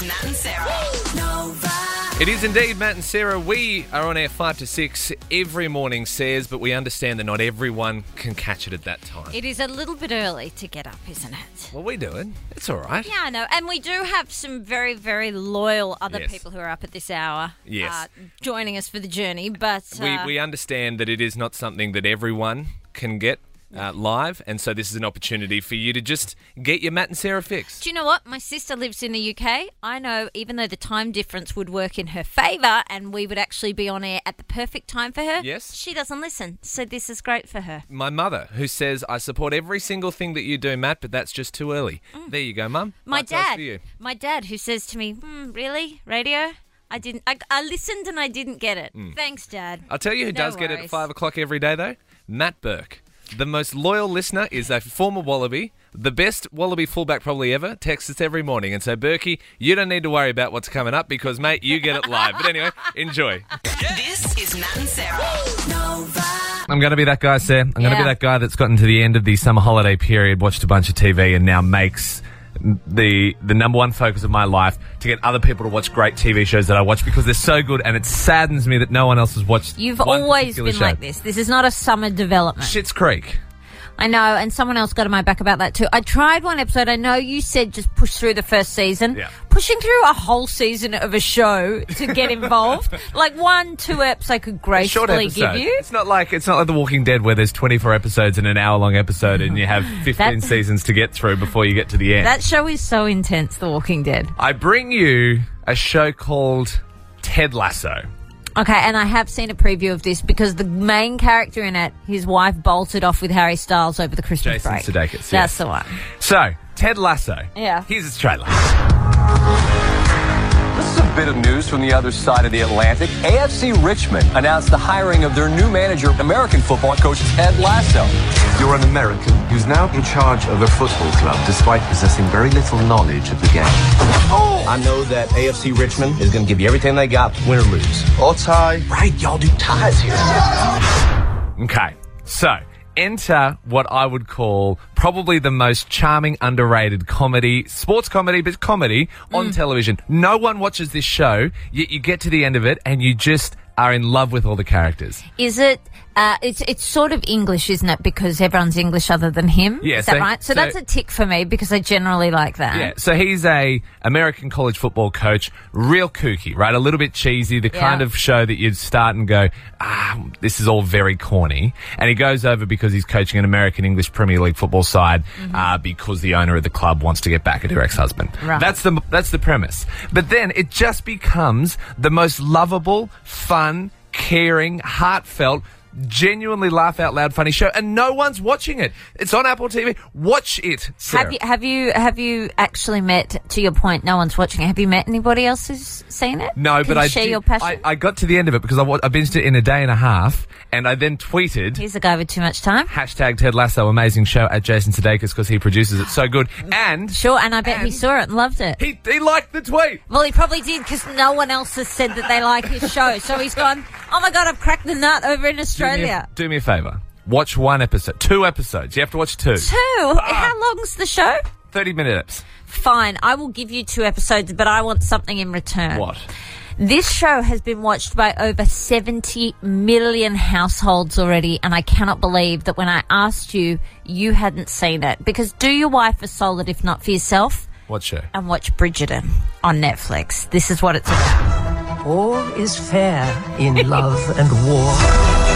is Matt and Sarah. It is indeed Matt and Sarah. We are on air 5 to 6 every morning, says, but we understand that not everyone can catch it at that time. It is a little bit early to get up, isn't it? Well, we do it. It's all right. Yeah, I know. And we do have some very, very loyal other Yes. people who are up at this hour Yes. uh, joining us for the journey. But uh, We, we understand that it is not something that everyone can get uh, live, and so this is an opportunity for you to just get your Matt and Sarah fix. do you know what? My sister lives in the UK. I know even though the time difference would work in her favour and we would actually be on air at the perfect time for her, Yes. she doesn't listen. So this is great for her. My mother, who says, I support every single thing that you do, Matt, but that's just too early. There you go, Mum. Mm. My dad, For you. my dad, who says to me, hmm, "Really, radio? I didn't. I, I listened and I didn't get it. Thanks, Dad." I'll tell you who No does get it at worries. 5 o'clock every day, though Matt Burke. The most loyal listener is a former Wallaby, the best Wallaby fullback probably ever, texts us every morning. And so, Berkey, you don't need to worry about what's coming up because, mate, you get it live. But anyway, enjoy. This is Matt and Sarah. I'm going to be that guy, Sam. I'm going to Yeah. be that guy that's gotten to the end of the summer holiday period, watched a bunch of TV, and now makes the the number one focus of my life to get other people to watch great TV shows that I watch because they're so good, and it saddens me that no one else has watched. You've always been show. like this. This is not a summer development. Schitt's Creek. I know, and someone else got on my back about that too. I tried one episode. I know you said just push through the first season. Yeah. Pushing through a whole season of a show to get involved, like one, two eps, I could gracefully give you. It's not like it's not like The Walking Dead where there's 24 episodes in an hour long episode, and you have 15 That- seasons to get through before you get to the end. That show is so intense, The Walking Dead. I bring you a show called Ted Lasso. Okay, and I have seen a preview of this because the main character in it, his wife bolted off with Harry Styles over the Christmas Jason break. Sudeikis, That's yes. the one. So, Ted Lasso. Yeah. Here's its trailer. This a bit of news from the other side of the Atlantic. AFC Richmond announced the hiring of their new manager, American football coach Ted Lasso. You're an American who's now in charge of a football club despite possessing very little knowledge of the game. Oh! I know that AFC Richmond is going to give you everything they got, win or lose. Or tie. Right, y'all do ties here. Okay, so enter what I would call probably the most charming, underrated comedy, sports comedy, but comedy on mm. television. No one watches this show, yet you get to the end of it and you just are in love with all the characters. Is it? Uh, it's it's sort of English, isn't it? Because everyone's English other than him. Yeah, is that so- right? So, so- that's a tick for me because I generally like that. Yeah, so he's a American college football coach, real kooky, right? A little bit cheesy, the kind Yeah. of show that you'd start and go, ah, this is all very corny. And he goes over because he's coaching an American English Premier League football side uh, because the owner of the club wants to get back at her ex-husband. Right. That's the that's the premise. But then it just becomes the most lovable, fun, caring, heartfelt. Genuinely laugh out loud funny show, and no one's watching it. It's on Apple TV. Watch it. Sarah. Have you have you have you actually met? To your point, no one's watching it. Have you met anybody else who's seen it? No, Can but I share did- your passion. I, I got to the end of it because I, I binged it in a day and a half, and I then tweeted Here's a guy with too much time. hashtag Ted Lasso amazing show at Jason Sudeikis because he produces it so good, and Sure, and I bet he saw it and loved it. he he liked the tweet. Well, he probably did because no one else has said that they like his show. So he's gone, oh my God, I've cracked the nut over in Do me, a, Australia. do me a favor. Watch one episode, two episodes. You have to watch two. Two? Ah. How long's the show? Thirty minutes. Fine, I will give you two episodes, but I want something in return. What? This show has been watched by over 70 million households already, and I cannot believe that when I asked you, you hadn't seen it. Because do your wife a solid if not for yourself What show? and watch Bridgerton on Netflix. This is what it's about. All is fair in love and war.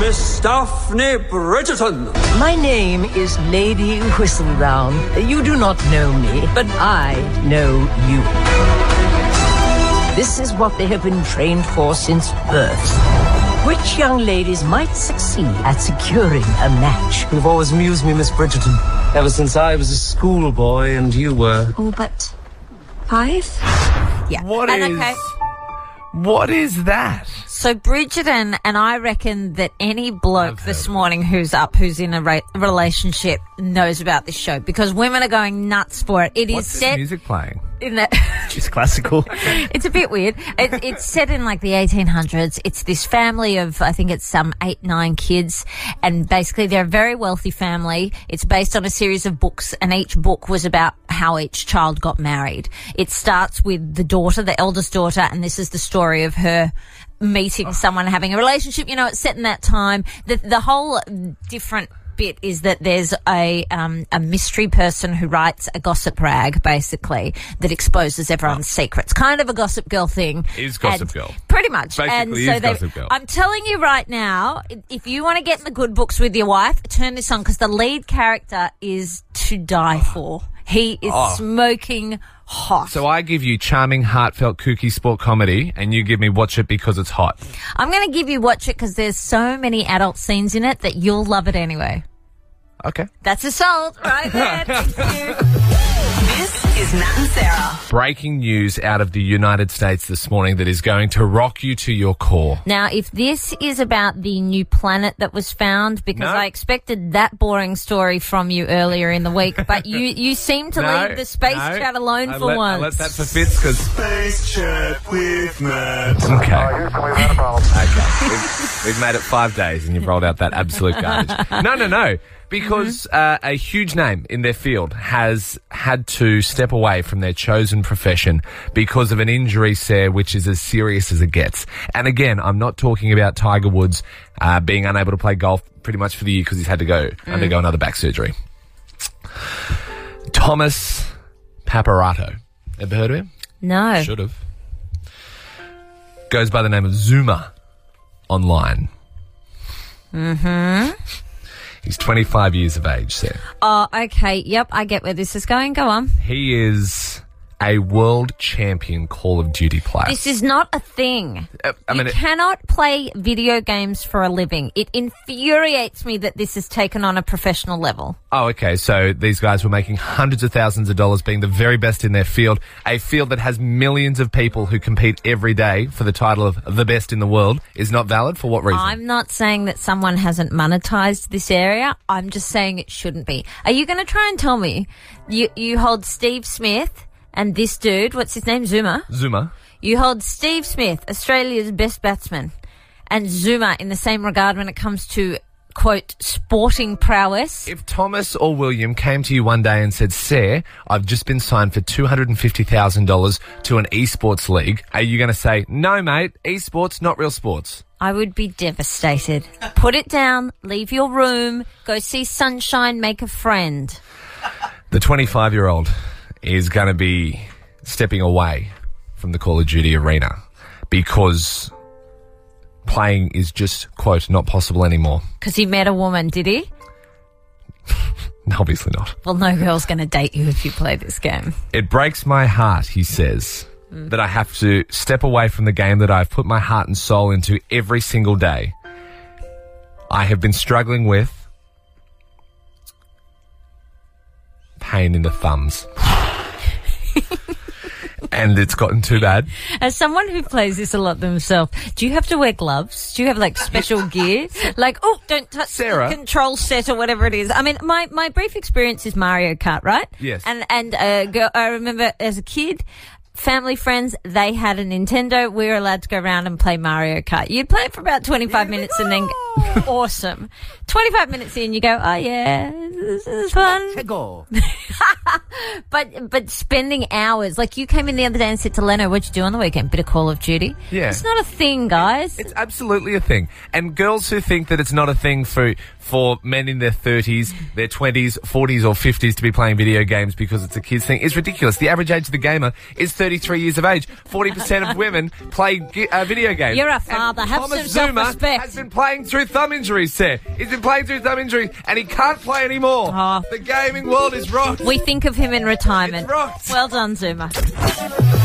Miss Daphne Bridgerton. My name is Lady Whistledown. You do not know me, but I know you. This is what they have been trained for since birth. Which young ladies might succeed at securing a match? You've always amused me, Miss Bridgerton. Ever since I was a schoolboy and you were. Oh, but five? Yeah. What and is- okay, What is that? So Bridgerton, and I reckon that any bloke this morning who's up, who's in a ra- relationship, knows about this show because women are going nuts for it. It is What's this set music playing? in the. It's classical. it's a bit weird. It, it's set in like the 1800s. It's this family of, I think it's some eight, nine kids. And basically they're a very wealthy family. It's based on a series of books and each book was about how each child got married. It starts with the daughter, the eldest daughter, and this is the story of her meeting someone, having a relationship. You know, it's set in that time. The, the whole different bit is that there's a um, a mystery person who writes a gossip rag, basically, that exposes everyone's secrets. Kind of a Gossip Girl thing. Is Gossip Girl. Pretty much. Basically and is so Gossip Girl. I'm telling you right now, if you want to get in the good books with your wife, turn this on because the lead character is to die for. He is smoking hot. So I give you charming, heartfelt, kooky sport comedy, and you give me watch it because it's hot. I'm going to give you watch it because there's so many adult scenes in it that you'll love it anyway. Okay. That's a sold right there. Thank you. This is Matt and Sarah. Breaking news out of the United States this morning that is going to rock you to your core. Now, if this is about the new planet that was found, because No. I expected that boring story from you earlier in the week, but you, you seem to No, leave the space no. chat alone I for let, I once. let that for Fitz because. Space chat with Matt. Okay. Okay. We've, we've made it five days and you've rolled out that absolute garbage. No, no, no. Because uh, a huge name in their field has had to step away from their chosen profession because of an injury, Sarah, which is as serious as it gets. And again, I'm not talking about Tiger Woods uh, being unable to play golf pretty much for the year because he's had to go undergo another back surgery. Thomas Paparatto. Ever heard of him? no. Should have. Goes by the name of ZooMaa online. Mm-hmm. He's 25 years of age, Sam. Oh, okay. Yep, I get where this is going. Go on. He is a world champion Call of Duty player. This is not a thing. Uh, I mean, you it- cannot play video games for a living. It infuriates me that this is taken on a professional level. oh, okay. So these guys were making hundreds of thousands of dollars being the very best in their field, a field that has millions of people who compete every day for the title of the best in the world is not valid. For what reason? I'm not saying that someone hasn't monetized this area. I'm just saying it shouldn't be. Are you going to try and tell me you you hold Steve Smith and this dude, what's his name, ZooMaa? ZooMaa. You hold Steve Smith, Australia's best batsman, and ZooMaa in the same regard when it comes to quote sporting prowess. If Thomas or William came to you one day and said, Sir, I've just been signed for $250,000 to an esports league, are you going to say, no, mate, esports, not real sports? I would be devastated. Put it down, leave your room, go see sunshine, make a friend. The 25 year old is going to be stepping away from the Call of Duty arena because playing is just, quote, not possible anymore. Because he met a woman, did he? no, Obviously not. Well, no girl's going to date you if you play this game. It breaks my heart, he says, mm. that I have to step away from the game that I've put my heart and soul into every single day. I have been struggling with pain in the thumbs. And it's gotten too bad. As someone who plays this a lot themselves, do you have to wear gloves? Do you have like special gear? Like, oh, don't touch Sarah? the control set or whatever it is. I mean, my, my brief experience is Mario Kart, right? Yes. And and uh, go, I remember as a kid. Family friends, they had a Nintendo. We were allowed to go around and play Mario Kart. You'd play it for about 25 minutes and then, awesome. 25 minutes in, you go, oh yeah, this is fun. But but spending hours, like you came in the other day and said to Leno, "What'd you do on the weekend? Bit of Call of Duty." Yeah. it's not a thing, guys. It's absolutely a thing. And girls who think that it's not a thing for for men in their 30s, their 20s, 40s or 50s to be playing video games because it's a kids thing is ridiculous. The average age of the gamer is 33 years of age. 40% of women play uh, video games. You're a And father. Have Thomas some ZooMaa self-respect. has been playing through thumb injuries, sir. He's been playing through thumb injuries and he can't play anymore. Oh. The gaming world is rocked. we think of him in retirement. It's rocked. Well done, ZooMaa.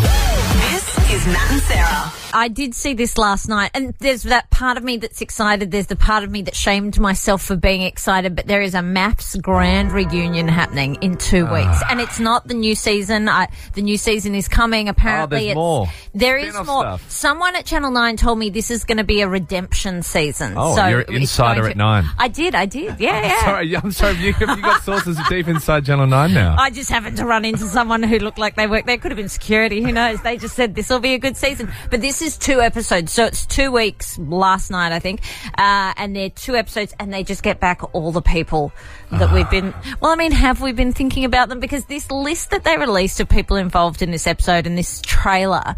This is Matt and Sarah. I did see this last night, and there's that part of me that's excited. There's the part of me that shamed myself for being excited. But there is a MAFS grand reunion happening in two ah. weeks, and it's not the new season. I, the new season is coming. Apparently, Oh, there's it's, more. There is Spin-off more. stuff. Someone at Channel Nine told me this is going to be a redemption season. Oh, so you're an it's insider going at Nine. I did. I did. Yeah, yeah. Sorry, I'm sorry. You, have you got sources deep inside Channel 9 now? I just happened to run into someone who looked like they worked there. Could have been security. Who knows? They just said this will be a good season. But this is two episodes. So it's two weeks last night, I think. Uh, and they're two episodes and they just get back all the people that we've been, well, I mean, have we been thinking about them? Because this list that they released of people involved in this episode and this trailer,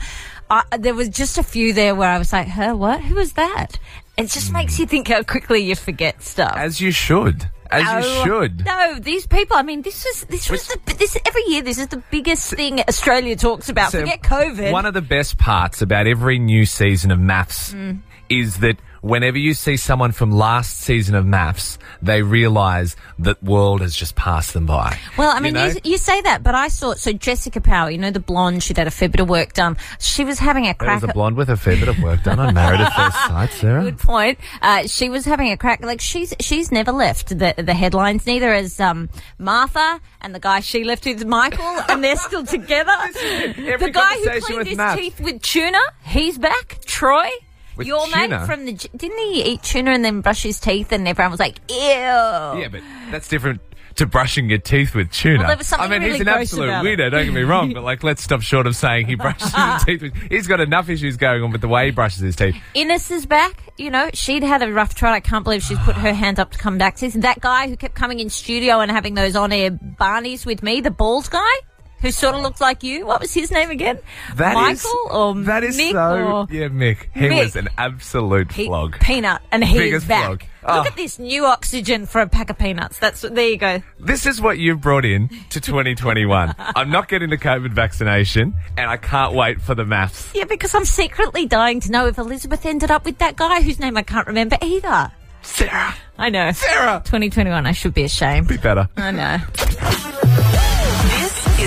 uh, there was just a few there where I was like, huh, what? Who was that? It just makes you think how quickly you forget stuff. As you should. As you should. No, these people. I mean, this was this was the this every year. This is the biggest thing Australia talks about. So, Forget COVID. One of the best parts about every new season of MAFS Mm. Is that whenever you see someone from last season of MAFS, they realise that world has just passed them by. well, I mean, you, know? you, say that, but I saw so Jessica Power. You know the blonde. She'd had a fair bit of work done. She was having a There crack. was a blonde with a fair bit of work done on Married at First Sight, Sarah. Good point. Uh, she was having a crack. Like she's she's never left the the headlines. Neither has um, Martha and the guy she left with Michael, and they're still together. The guy who cleaned his Matt. teeth with tuna, he's back. Troy. With Your tuna? mate from the didn't he eat tuna and then brush his teeth and everyone was like, ew. Yeah, but that's different to brushing your teeth with tuna. Well, there was something I mean, really he's an absolute weirdo, don't get me wrong, but like, let's stop short of saying he brushes his teeth with. He's got enough issues going on with the way he brushes his teeth. Ines is back. You know, she'd had a rough trial. I can't believe she's put her hand up to come back. to this. That guy who kept coming in studio and having those on-air Barneys with me, the bald guy who sort of looked like you. What was his name again? That is- Michael or that is Mick so. or Yeah, Mick. He Mick. was an absolute He- flog. peanut, and he's Biggest back. flog. Look Oh. at this new oxygen for a pack of peanuts. That's there you go. This is what you've brought in to 2021. I'm not getting the COVID vaccination, and I can't wait for the MAFS. Yeah, because I'm secretly dying to know if Elizabeth ended up with that guy whose name I can't remember either. Sarah, I know. Sarah, 2021, I should be ashamed. be better. I know.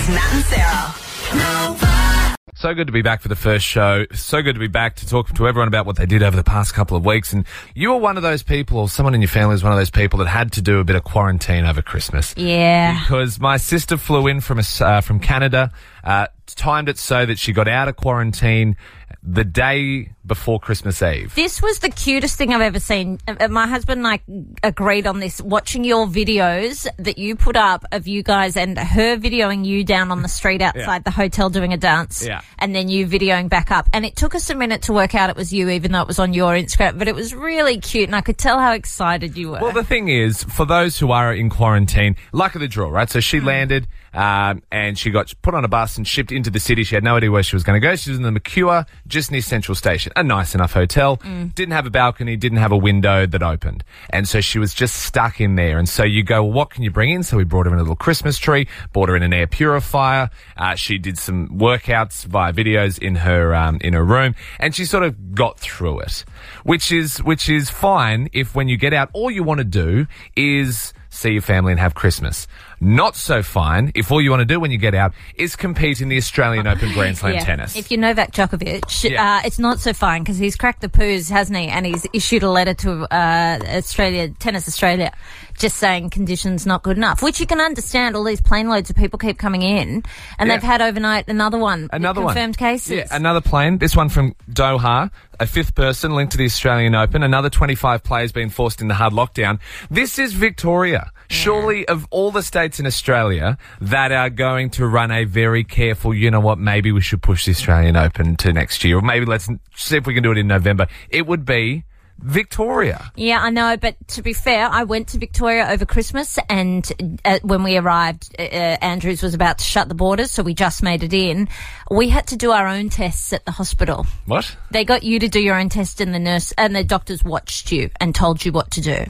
This is Matt and Sarah. So good to be back for the first show. So good to be back to talk to everyone about what they did over the past couple of weeks. And you were one of those people, or someone in your family was one of those people that had to do a bit of quarantine over Christmas. Yeah. Because my sister flew in from a, uh, from Canada, uh, timed it so that she got out of quarantine the day before Christmas Eve. This was the cutest thing I've ever seen. Uh, My husband and I agreed on this. Watching your videos that you put up of you guys and her videoing you down on the street outside the hotel doing a dance. Yeah. And then you videoing back up. And it took us a minute to work out it was you, even though it was on your Instagram. But it was really cute and I could tell how excited you were. Well, the thing is, for those who are in quarantine, luck of the draw, right? So she landed, um, and she got put on a bus and shipped into the city. She had no idea where she was going to go. She was in the Mercure, just near Central Station. A nice enough hotel. Didn't have a balcony, didn't have a window that opened. And so she was just stuck in there. And so you go, well, what can you bring in? So we brought her in a little Christmas tree, brought her in an air purifier. Uh, she did some workouts via videos in her, um, in her room. And she sort of got through it, which is, which is fine if when you get out, all you want to do is see your family and have Christmas. Not so fine if all you want to do when you get out is compete in the Australian Open Grand Slam Yeah. tennis. If you Novak Djokovic, Yeah. uh, it's not so fine because he's cracked the poos, hasn't he? And he's issued a letter to uh, Australia, Tennis Australia, just saying conditions not good enough. Which you can understand. All these plane loads of people keep coming in, and Yeah. they've had overnight another one, Another one. confirmed cases. Yeah, another plane. This one from Doha. A fifth person linked to the Australian Open. Another 25 players being forced into hard lockdown. This is Victoria. Surely, of all the states in Australia that are going to run a very careful, you know what, maybe we should push the Australian Open to next year, or maybe let's see if we can do it in November. It would be Victoria. Yeah, I know, but to be fair, I went to Victoria over Christmas, and uh, when we arrived, uh, uh, Andrews was about to shut the borders, so we just made it in. We had to do our own tests at the hospital. What? They got you to do your own test, and the nurse and the doctors watched you and told you what to do.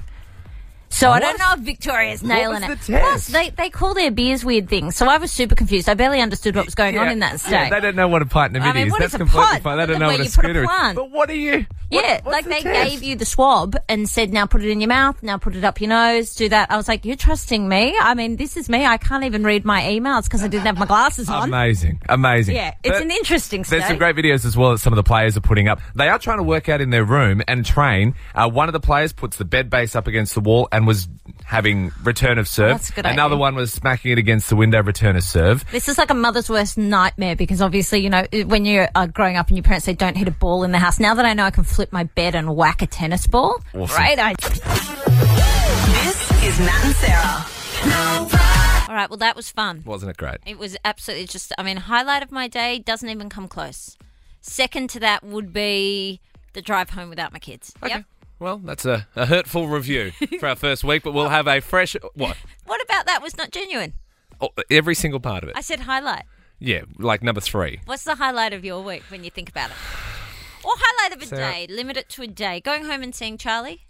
So I don't know if Victoria's nailing it. the? Plus, they, they call their beers weird things. So I was super confused. I barely understood what was going on in that state. Yeah, they don't know what a pint a I mean, is. what That's is a completely pod? fine. They don't know what a put a is. But what are you? Yeah, what- what's like the they test? gave you the swab and said, now put it in your mouth, now put it up your nose, do that. I was like, you're trusting me? I mean, this is me. I can't even read my emails because I didn't have my glasses on. Amazing, amazing. Yeah, it's But an interesting state. There's some great videos as well that some of the players are putting up. They are trying to work out in their room and train. Uh, one of the players puts the bed base up against the wall and was having return of serve. Oh, that's a good Another idea. one was smacking it against the window, return of serve. This is like a mother's worst nightmare because obviously, you know, when you're uh, growing up and your parents say don't hit a ball in the house, now that I know I can flip my bed and whack a tennis ball, Awesome. right? I, This is Matt and Sarah. all right, well, that was fun. Wasn't it great? It was absolutely just, I mean, highlight of my day doesn't even come close. Second to that would be the drive home without my kids. Yep. Well, that's a, a hurtful review for our first week, but we'll have a fresh what? What about that was not genuine? Oh, every single part of it. I said highlight. Yeah, like number three. What's the highlight of your week when you think about it? Or highlight of a Sarah- uh, day. Limit it to a day. Going home and seeing Charlie.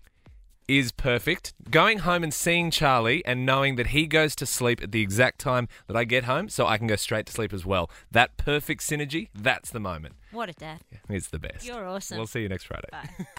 is perfect. Going home and seeing Charlie and knowing that he goes to sleep at the exact time that I get home, so I can go straight to sleep as well. That perfect synergy, that's the moment. What a dad. It's the best. You're awesome. We'll see you next Friday.